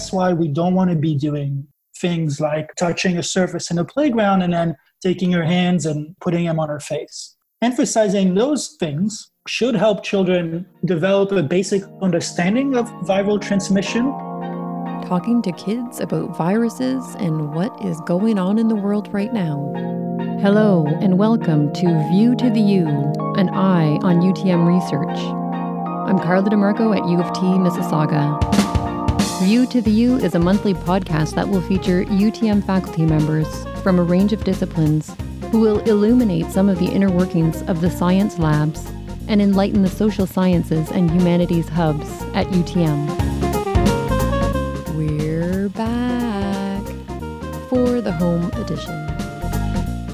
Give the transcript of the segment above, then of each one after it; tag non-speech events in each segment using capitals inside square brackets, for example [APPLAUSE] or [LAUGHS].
that's why we don't want to be doing things like touching a surface in a playground and then taking your hands and putting them on our face. Emphasizing those things should help children develop a basic understanding of viral transmission. Talking to kids about viruses and what is going on in the world right now. Hello, and welcome to View to the U, an eye on UTM research. I'm Carla DeMarco at U of T, Mississauga. View to the U is a monthly podcast that will feature UTM faculty members from a range of disciplines who will illuminate some of the inner workings of the science labs and enlighten the social sciences and humanities hubs at UTM. We're back for the home edition.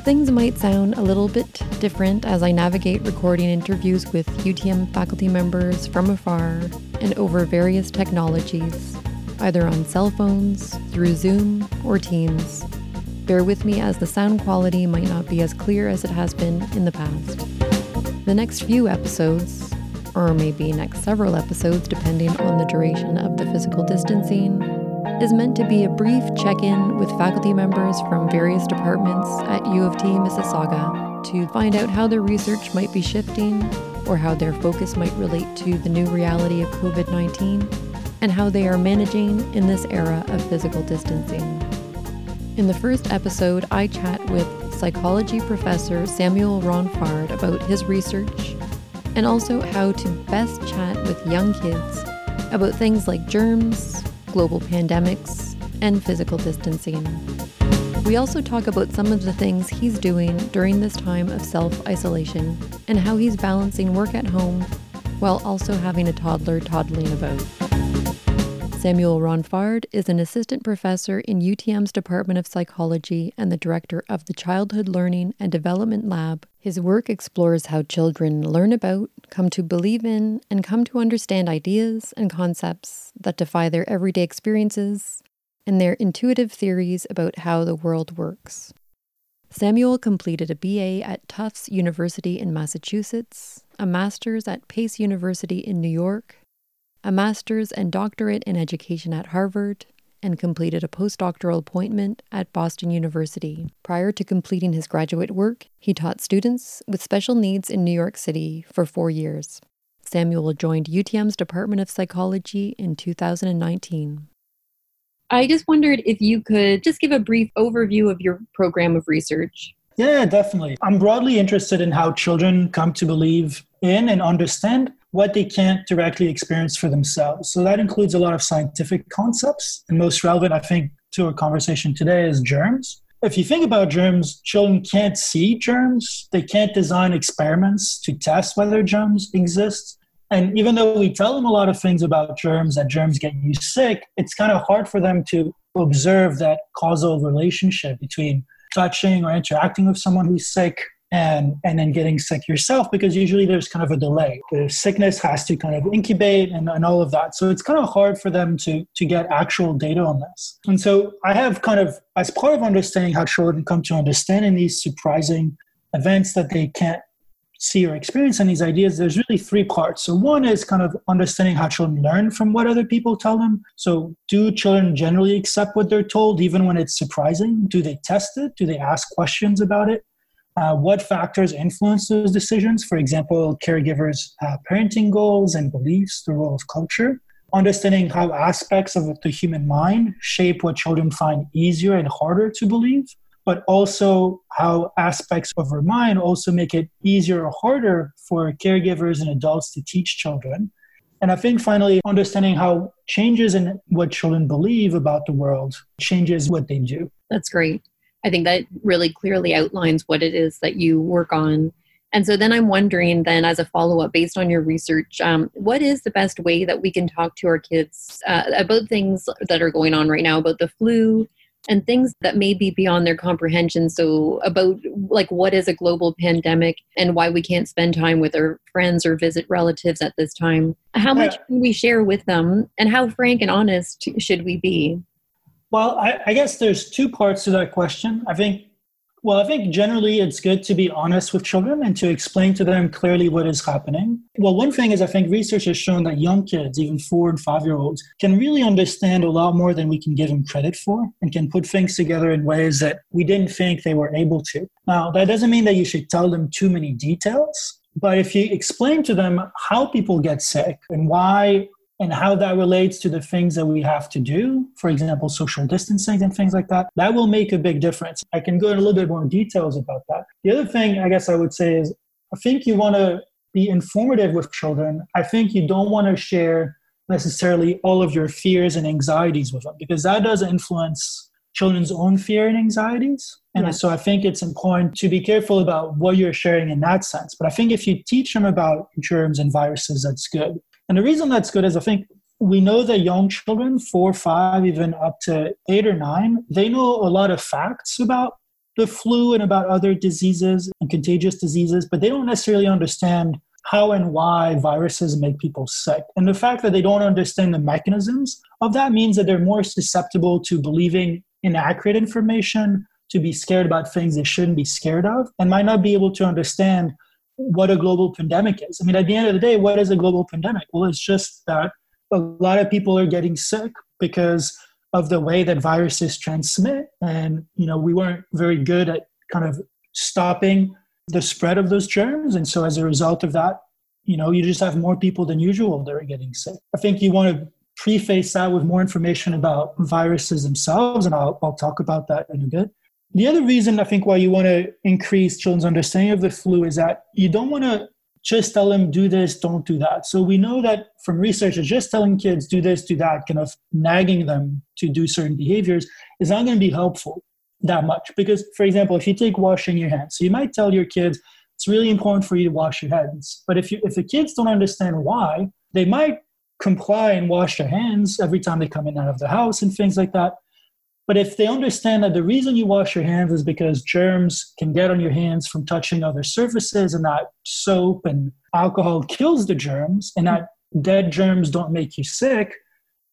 Things might sound a little bit different as I navigate recording interviews with UTM faculty members from afar and over various technologies either on cell phones, through Zoom, or Teams. Bear with me as the sound quality might not be as clear as it has been in the past. The next few episodes, or maybe next several episodes depending on the duration of the physical distancing, is meant to be a brief check in with faculty members from various departments at U of T Mississauga to find out how their research might be shifting or how their focus might relate to the new reality of COVID 19 and how they are managing in this era of physical distancing. In the first episode, I chat with psychology professor Samuel Ronfard about his research and also how to best chat with young kids about things like germs, global pandemics, and physical distancing. We also talk about some of the things he's doing during this time of self isolation and how he's balancing work at home while also having a toddler toddling about. Samuel Ronfard is an assistant professor in UTM's Department of Psychology and the director of the Childhood Learning and Development Lab. His work explores how children learn about, come to believe in, and come to understand ideas and concepts that defy their everyday experiences and their intuitive theories about how the world works. Samuel completed a BA at Tufts University in Massachusetts, a master's at Pace University in New York, a master's and doctorate in education at Harvard, and completed a postdoctoral appointment at Boston University. Prior to completing his graduate work, he taught students with special needs in New York City for four years. Samuel joined UTM's Department of Psychology in 2019. I just wondered if you could just give a brief overview of your program of research. Yeah, definitely. I'm broadly interested in how children come to believe in and understand what they can't directly experience for themselves. So that includes a lot of scientific concepts. And most relevant, I think, to our conversation today is germs. If you think about germs, children can't see germs. They can't design experiments to test whether germs exist. And even though we tell them a lot of things about germs, that germs get you sick, it's kind of hard for them to observe that causal relationship between touching or interacting with someone who's sick and and then getting sick yourself because usually there's kind of a delay. The sickness has to kind of incubate and, and all of that. So it's kind of hard for them to to get actual data on this. And so i have kind of as part of understanding how children come to understanding these surprising events that they can't see or experience and these ideas there's really three parts. So one is kind of understanding how children learn from what other people tell them. So do children generally accept what they're told even when it's surprising? Do they test it? Do they ask questions about it uh, what factors influence those decisions? For example, caregivers' uh, parenting goals and beliefs, the role of culture. Understanding how aspects of the human mind shape what children find easier and harder to believe, but also how aspects of our mind also make it easier or harder for caregivers and adults to teach children. And I think finally, understanding how changes in what children believe about the world changes what they do. That's great. I think that really clearly outlines what it is that you work on. And so then I'm wondering, then, as a follow up based on your research, um, what is the best way that we can talk to our kids uh, about things that are going on right now, about the flu and things that may be beyond their comprehension? So, about like what is a global pandemic and why we can't spend time with our friends or visit relatives at this time? How much can we share with them, and how frank and honest should we be? Well, I, I, guess there's two parts to that question. I think Well, I think generally it's good to be honest with children and to explain to them clearly what is happening. Well, one thing is I think research has shown that young kids, even four and five year olds, can really understand a lot more than we can give them credit for and can put things together in ways that we didn't think they were able to. Now, that doesn't mean that you should tell them too many details. But if you explain to them how people get sick and why and how that relates to the things that we have to do, for example, social distancing and things like that, that will make a big difference. I can go in a little bit more details about that. The other thing I guess I would say is I think you want to be informative with children. I think you don't want to share necessarily all of your fears and anxieties with them because that does influence children's own fear and anxieties. And yeah. so I think it's important to be careful about what you're sharing in that sense. But I think if you teach them about germs and viruses, that's good. And the reason that's good is I think we know that young children, four, five, even up to eight or nine, they know a lot of facts about the flu and about other diseases and contagious diseases, but they don't necessarily understand how and why viruses make people sick. And the fact that they don't understand the mechanisms of that means that they're more susceptible to believing inaccurate information, to be scared about things they shouldn't be scared of, and might not be able to understand what a global pandemic is. I mean, at the end of the day, what is a global pandemic? Well, it's just that a lot of people are getting sick because of the way that viruses transmit. And, you know, we weren't very good at kind of stopping the spread of those germs. And so as a result of that, you know, you just have more people than usual that are getting sick. I think you want to preface that with more information about viruses themselves, and I'll, I'll talk about that in a bit. The other reason I think why you want to increase children's understanding of the flu is that you don't want to just tell them do this, don't do that. So we know that from research just telling kids do this, do that, kind of nagging them to do certain behaviors is not going to be helpful that much. Because, for example, if you take washing your hands, so you might tell your kids it's really important for you to wash your hands. But if you if the kids don't understand why, they might comply and wash their hands every time they come in out of the house and things like that. But if they understand that the reason you wash your hands is because germs can get on your hands from touching other surfaces and that soap and alcohol kills the germs and that dead germs don't make you sick,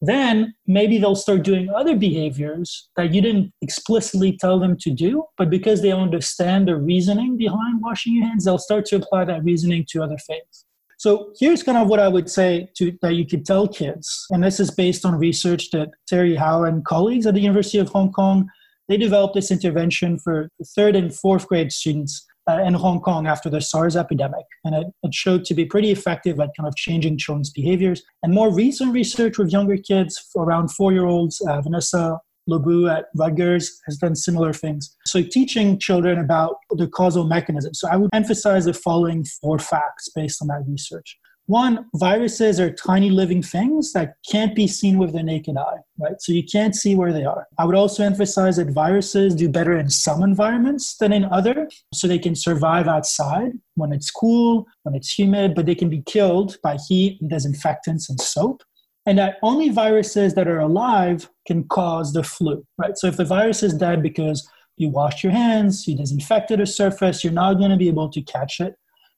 then maybe they'll start doing other behaviors that you didn't explicitly tell them to do, but because they understand the reasoning behind washing your hands, they'll start to apply that reasoning to other things. So here's kind of what I would say to that you could tell kids, and this is based on research that Terry Au and colleagues at the University of Hong Kong they developed this intervention for third and fourth grade students uh, in Hong Kong after the SARS epidemic, and it, it showed to be pretty effective at kind of changing children's behaviors. And more recent research with younger kids, around four-year-olds, uh, Vanessa LoBue at Rutgers has done similar things. So, teaching children about the causal mechanism. So, I would emphasize the following four facts based on that research. One, viruses are tiny living things that can't be seen with the naked eye, right? So you can't see where they are. I would also emphasize that viruses do better in some environments than in other, so they can survive outside when it's cool, when it's humid, but they can be killed by heat and disinfectants and soap and that only viruses that are alive can cause the flu, right? So if the virus is dead because you washed your hands, you disinfected a surface, you're not going to be able to catch it.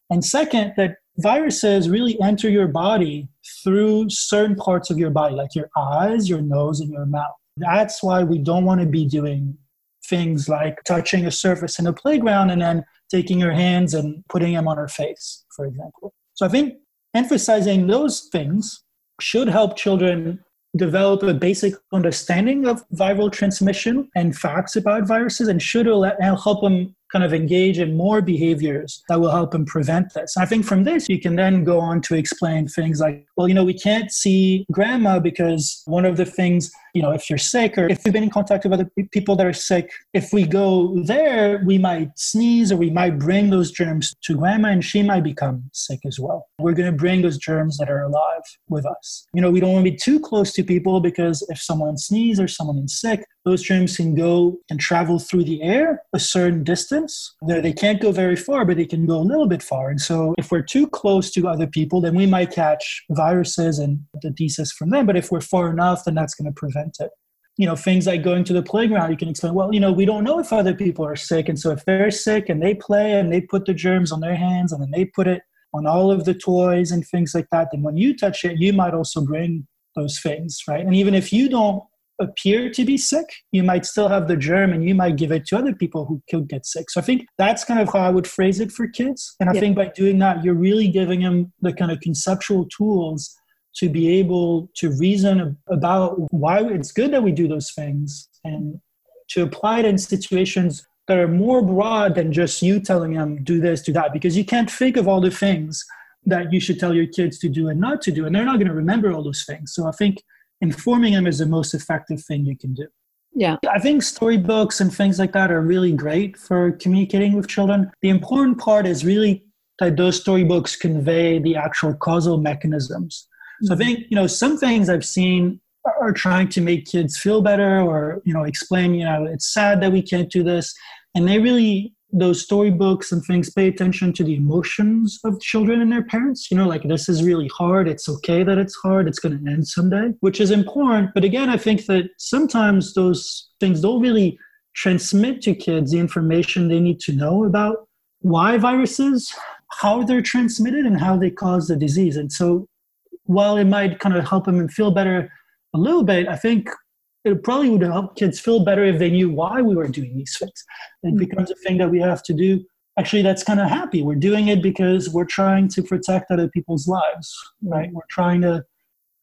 And second, that viruses really enter your body through certain parts of your body, like your eyes, your nose, and your mouth. That's why we don't want to be doing things like touching a surface in a playground and then taking your hands and putting them on our face, for example. So I think emphasizing those things should help children develop a basic understanding of viral transmission and facts about viruses and should help them kind of engage in more behaviors that will help them prevent this. I think from this, you can then go on to explain things like, well, you know, we can't see grandma because one of the things you know, if you're sick or if you've been in contact with other people that are sick, if we go there, we might sneeze or we might bring those germs to grandma and she might become sick as well. We're going to bring those germs that are alive with us. You know, we don't want to be too close to people because if someone sneezes or someone is sick, those germs can go and travel through the air a certain distance. They can't go very far, but they can go a little bit far. And so if we're too close to other people, then we might catch viruses and the disease from them. But if we're far enough, then that's going to prevent it. You know, things like going to the playground, you can explain, well, you know, we don't know if other people are sick. And so if they're sick and they play and they put the germs on their hands and then they put it on all of the toys and things like that, then when you touch it, you might also bring those things, right? And even if you don't appear to be sick, you might still have the germ and you might give it to other people who could get sick. So I think that's kind of how I would phrase it for kids. And I yeah. think by doing that, you're really giving them the kind of conceptual tools to be able to reason about why it's good that we do those things and to apply it in situations that are more broad than just you telling them do this do that because you can't think of all the things that you should tell your kids to do and not to do and they're not going to remember all those things so i think informing them is the most effective thing you can do. Yeah. I think storybooks and things like that are really great for communicating with children. The important part is really that those storybooks convey the actual causal mechanisms. So I mm-hmm. think, you know, some things I've seen are trying to make kids feel better or, you know, explain, you know, it's sad that we can't do this. And they really, those storybooks and things pay attention to the emotions of children and their parents. You know, like this is really hard. It's okay that it's hard. It's going to end someday, which is important. But again, I think that sometimes those things don't really transmit to kids the information they need to know about why viruses, how they're transmitted, and how they cause the disease. And so while it might kind of help them feel better a little bit, I think it probably would help kids feel better if they knew why we were doing these things. It mm-hmm. becomes a thing that we have to do. Actually, that's kind of happy. We're doing it because we're trying to protect other people's lives, right? We're trying to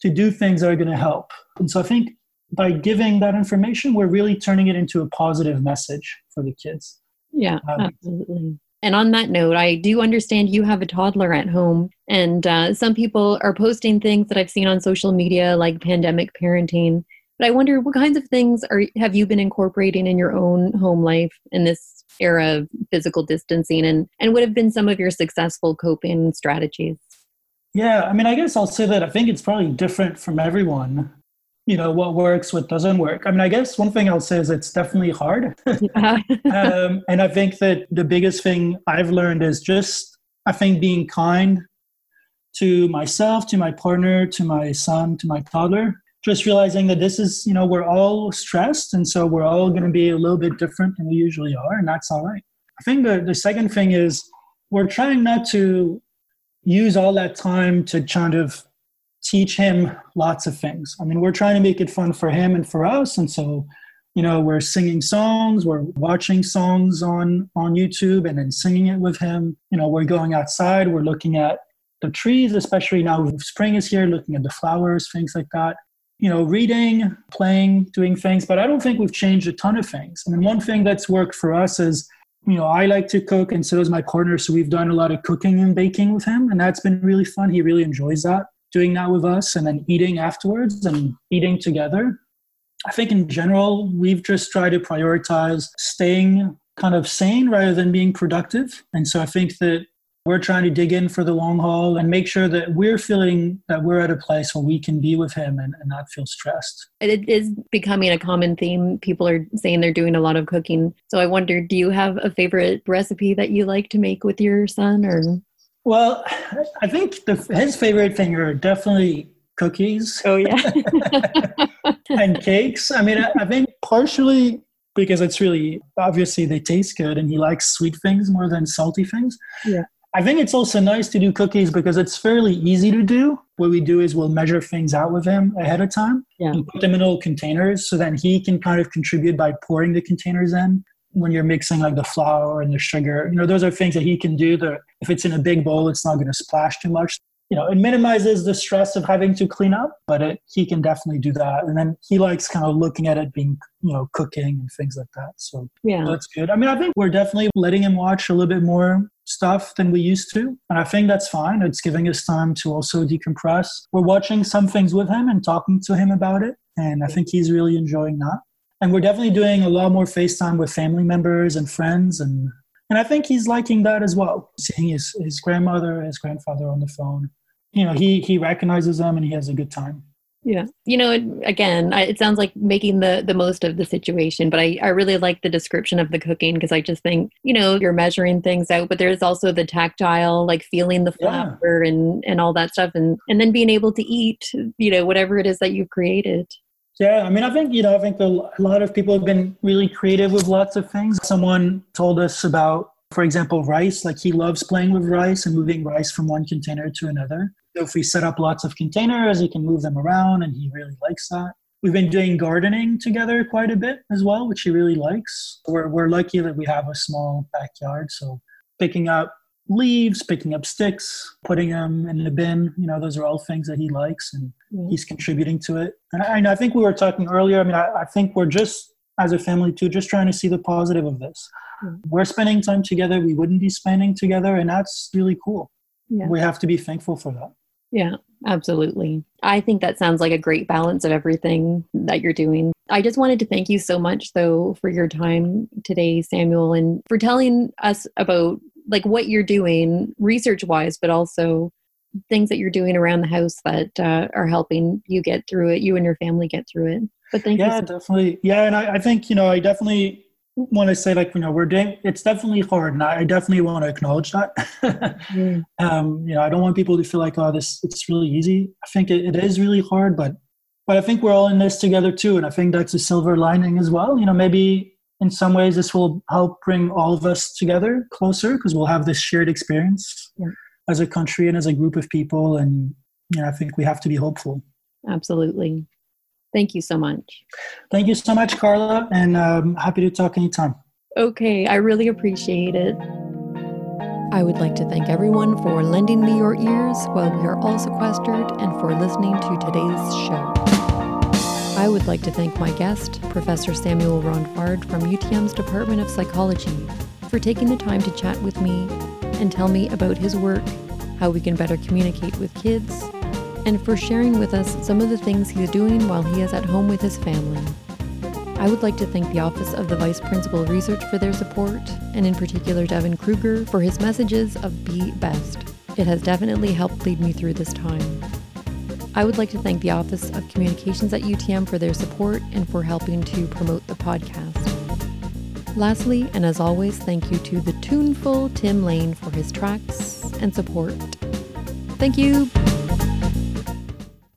to do things that are going to help. And so I think by giving that information, we're really turning it into a positive message for the kids. Yeah, um, absolutely. And on that note, I do understand you have a toddler at home, and uh, some people are posting things that I've seen on social media, like pandemic parenting. But I wonder what kinds of things are have you been incorporating in your own home life in this era of physical distancing, and and what have been some of your successful coping strategies? Yeah, I mean, I guess I'll say that I think it's probably different from everyone you know what works what doesn't work. I mean i guess one thing i'll say is it's definitely hard. [LAUGHS] [LAUGHS] Um, and i think that the biggest thing i've learned is just i think being kind to myself to my partner to my son to my toddler just realizing that this is you know we're all stressed and so we're all going to be a little bit different than we usually are and that's all right i think the, the second thing is we're trying not to use all that time to kind of teach him lots of things. I mean, we're trying to make it fun for him and for us. And so, you know, we're singing songs, we're watching songs on on YouTube and then singing it with him. You know, we're going outside, we're looking at the trees, especially now spring is here, looking at the flowers, things like that. You know, reading, playing, doing things, but I don't think we've changed a ton of things. I mean, one thing that's worked for us is you know, I like to cook and so does my partner. So we've done a lot of cooking and baking with him, and that's been really fun. He really enjoys that doing that with us and then eating afterwards and eating together. I think in general, we've just tried to prioritize staying kind of sane rather than being productive. And so I think that we're trying to dig in for the long haul and make sure that we're feeling that we're at a place where we can be with him and, and not feel stressed. It is becoming a common theme. People are saying they're doing a lot of cooking. So I wonder, do you have a favorite recipe that you like to make with your son or? Well, I think the, his favorite thing are definitely cookies. Oh yeah, [LAUGHS] and cakes. I mean, I, I, think partially because it's really obviously they taste good, and he likes sweet things more than salty things. Yeah. I think it's also nice to do cookies because it's fairly easy to do. What we do is we'll measure things out with him ahead of time yeah. and put them in little containers so then he can kind of contribute by pouring the containers in when you're mixing like the flour and the sugar. You know, those are things that he can do that if it's in a big bowl, it's not going to splash too much. You know, it minimizes the stress of having to clean up, but it, he can definitely do that. And then he likes kind of looking at it being, you know, cooking and things like that. So yeah, that's good. I mean, I think we're definitely letting him watch a little bit more stuff than we used to. And I think that's fine. It's giving us time to also decompress. We're watching some things with him and talking to him about it. And I think he's really enjoying that and we're definitely doing a lot more FaceTime with family members and friends and and I think he's liking that as well. Seeing his, his grandmother, his grandfather on the phone. You know, he he recognizes them and he has a good time. Yeah. You know, again, it sounds like making the the most of the situation, but I I really like the description of the cooking because I just think, you know, you're measuring things out, but there's also the tactile, like feeling the flavor yeah. and and all that stuff and and then being able to eat, you know, whatever it is that you've created. Yeah, I mean, I think, you know, I think a lot of people have been really creative with lots of things. Someone told us about, for example, rice. Like he loves playing with rice and moving rice from one container to another. So if we set up lots of containers, he can move them around and he really likes that. We've been doing gardening together quite a bit as well, which he really likes. We're, we're lucky that we have a small backyard. So picking up leaves, picking up sticks, putting them in the bin, you know, those are all things that he likes and mm. he's contributing to it. And I, I, think we were talking earlier, I mean, I, I, think we're just, as a family too, just trying to see the positive of this. Mm. We're spending time together we wouldn't be spending together, and that's really cool. Yeah. We have to be thankful for that. Yeah, absolutely. I think that sounds like a great balance of everything that you're doing. I just wanted to thank you so much, though, for your time today, Samuel, and for telling us about like what you're doing research wise, but also things that you're doing around the house that uh, are helping you get through it, you and your family get through it. But thank yeah, you. So definitely. Yeah, and I, I think you know, I definitely want to say like you know we're doing it's definitely hard and i definitely want to acknowledge that. [LAUGHS] Mm. um you know i don't want people to feel like oh this it's really easy. I think it, it is really hard but but i think we're all in this together too and i think that's a silver lining as well. You know maybe in some ways this will help bring all of us together closer because we'll have this shared experience yeah. as a country and as a group of people and you know i think we have to be hopeful. Absolutely Thank you so much. Thank you so much, Carla, and um, happy to talk anytime. Okay, I really appreciate it. I would like to thank everyone for lending me your ears while we are all sequestered and for listening to today's show. I would like to thank my guest, Professor Samuel Ronfard from UTM's Department of Psychology, for taking the time to chat with me and tell me about his work, how we can better communicate with kids, and for sharing with us some of the things he's doing while he is at home with his family. I would like to thank the Office of the Vice Principal Research for their support, and in particular Devin Kruger for his messages of Be Best. It has definitely helped lead me through this time. I would like to thank the Office of Communications at UTM for their support and for helping to promote the podcast. Lastly, and as always, thank you to the tuneful Tim Lane for his tracks and support. Thank you.